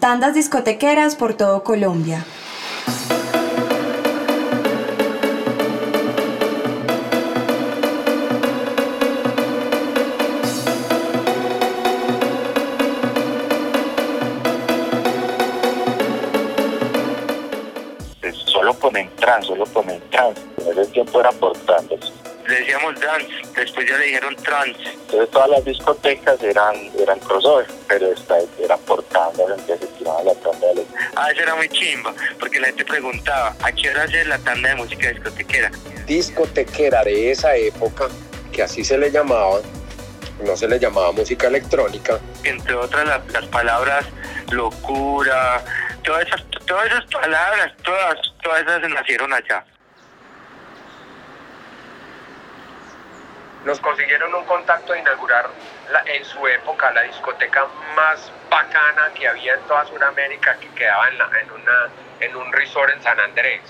Tandas discotequeras por todo Colombia. Solo ponen trans, solo ponen trans. En ese tiempo era por trans le decíamos dance, después ya le dijeron trans. Entonces todas las discotecas eran, eran crossover, pero esta era por tandas, entonces se tiraba la tanda de los... Ah, eso era muy chimba, porque la gente preguntaba, ¿a qué hora es la tanda de música discotequera? Discotequera de esa época, que así se le llamaba, no se le llamaba música electrónica. Entre otras las, palabras locura, todas esas, todas esas palabras, todas, todas esas nacieron allá. Nos consiguieron un contacto de inaugurar en su época la discoteca más bacana que había en toda Sudamérica, que quedaba en, en, una, en un resort en San Andrés.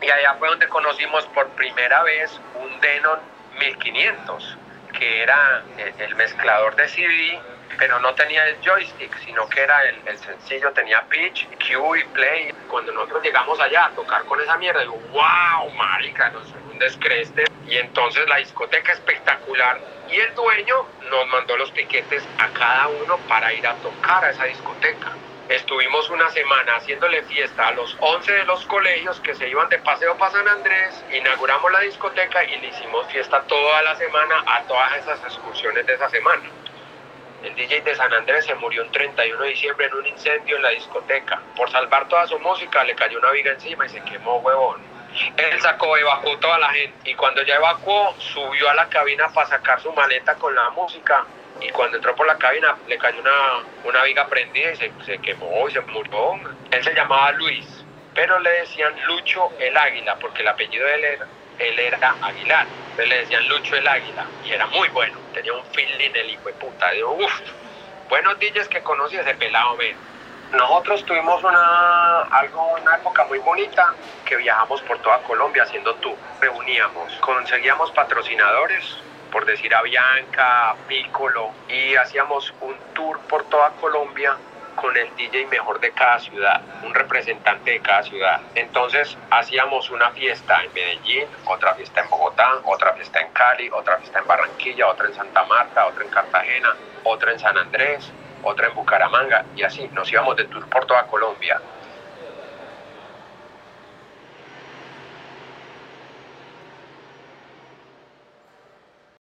Y allá fue donde conocimos por primera vez un Denon 1500, que era el, mezclador de CD, pero no tenía el joystick, sino que era el, sencillo, tenía pitch, cue y play. Cuando nosotros llegamos allá a tocar con esa mierda, digo, wow, marica, no soy un descreste y entonces la discoteca espectacular y el dueño nos mandó los piquetes a cada uno para ir a tocar a esa discoteca. Estuvimos una semana haciéndole fiesta a los 11 de los colegios que se iban de paseo para San Andrés, inauguramos la discoteca y le hicimos fiesta toda la semana a todas esas excursiones de esa semana. El DJ de San Andrés se murió el 31 de diciembre en un incendio en la discoteca. Por salvar toda su música le cayó una viga encima y se quemó huevón. Él sacó, evacuó toda la gente y cuando ya evacuó, subió a la cabina para sacar su maleta con la música y cuando entró por la cabina le cayó una, una viga prendida y se, se quemó y se murió. Él se llamaba Luis, pero le decían Lucho el Águila porque el apellido de él era, él era Aguilar. Entonces le decían Lucho el Águila y era muy bueno, tenía un feeling el hijo de puta. Digo, uff, buenos DJs que conocí ese pelado. Nosotros tuvimos una, algo, una época muy bonita que viajamos por toda Colombia haciendo tour. Reuníamos, conseguíamos patrocinadores, por decir a Bianca, Piccolo, y hacíamos un tour por toda Colombia con el DJ mejor de cada ciudad, un representante de cada ciudad. Entonces hacíamos una fiesta en Medellín, otra fiesta en Bogotá, otra fiesta en Cali, otra fiesta en Barranquilla, otra en Santa Marta, otra en Cartagena, otra en San Andrés, otra en Bucaramanga y así nos íbamos de tour por toda Colombia.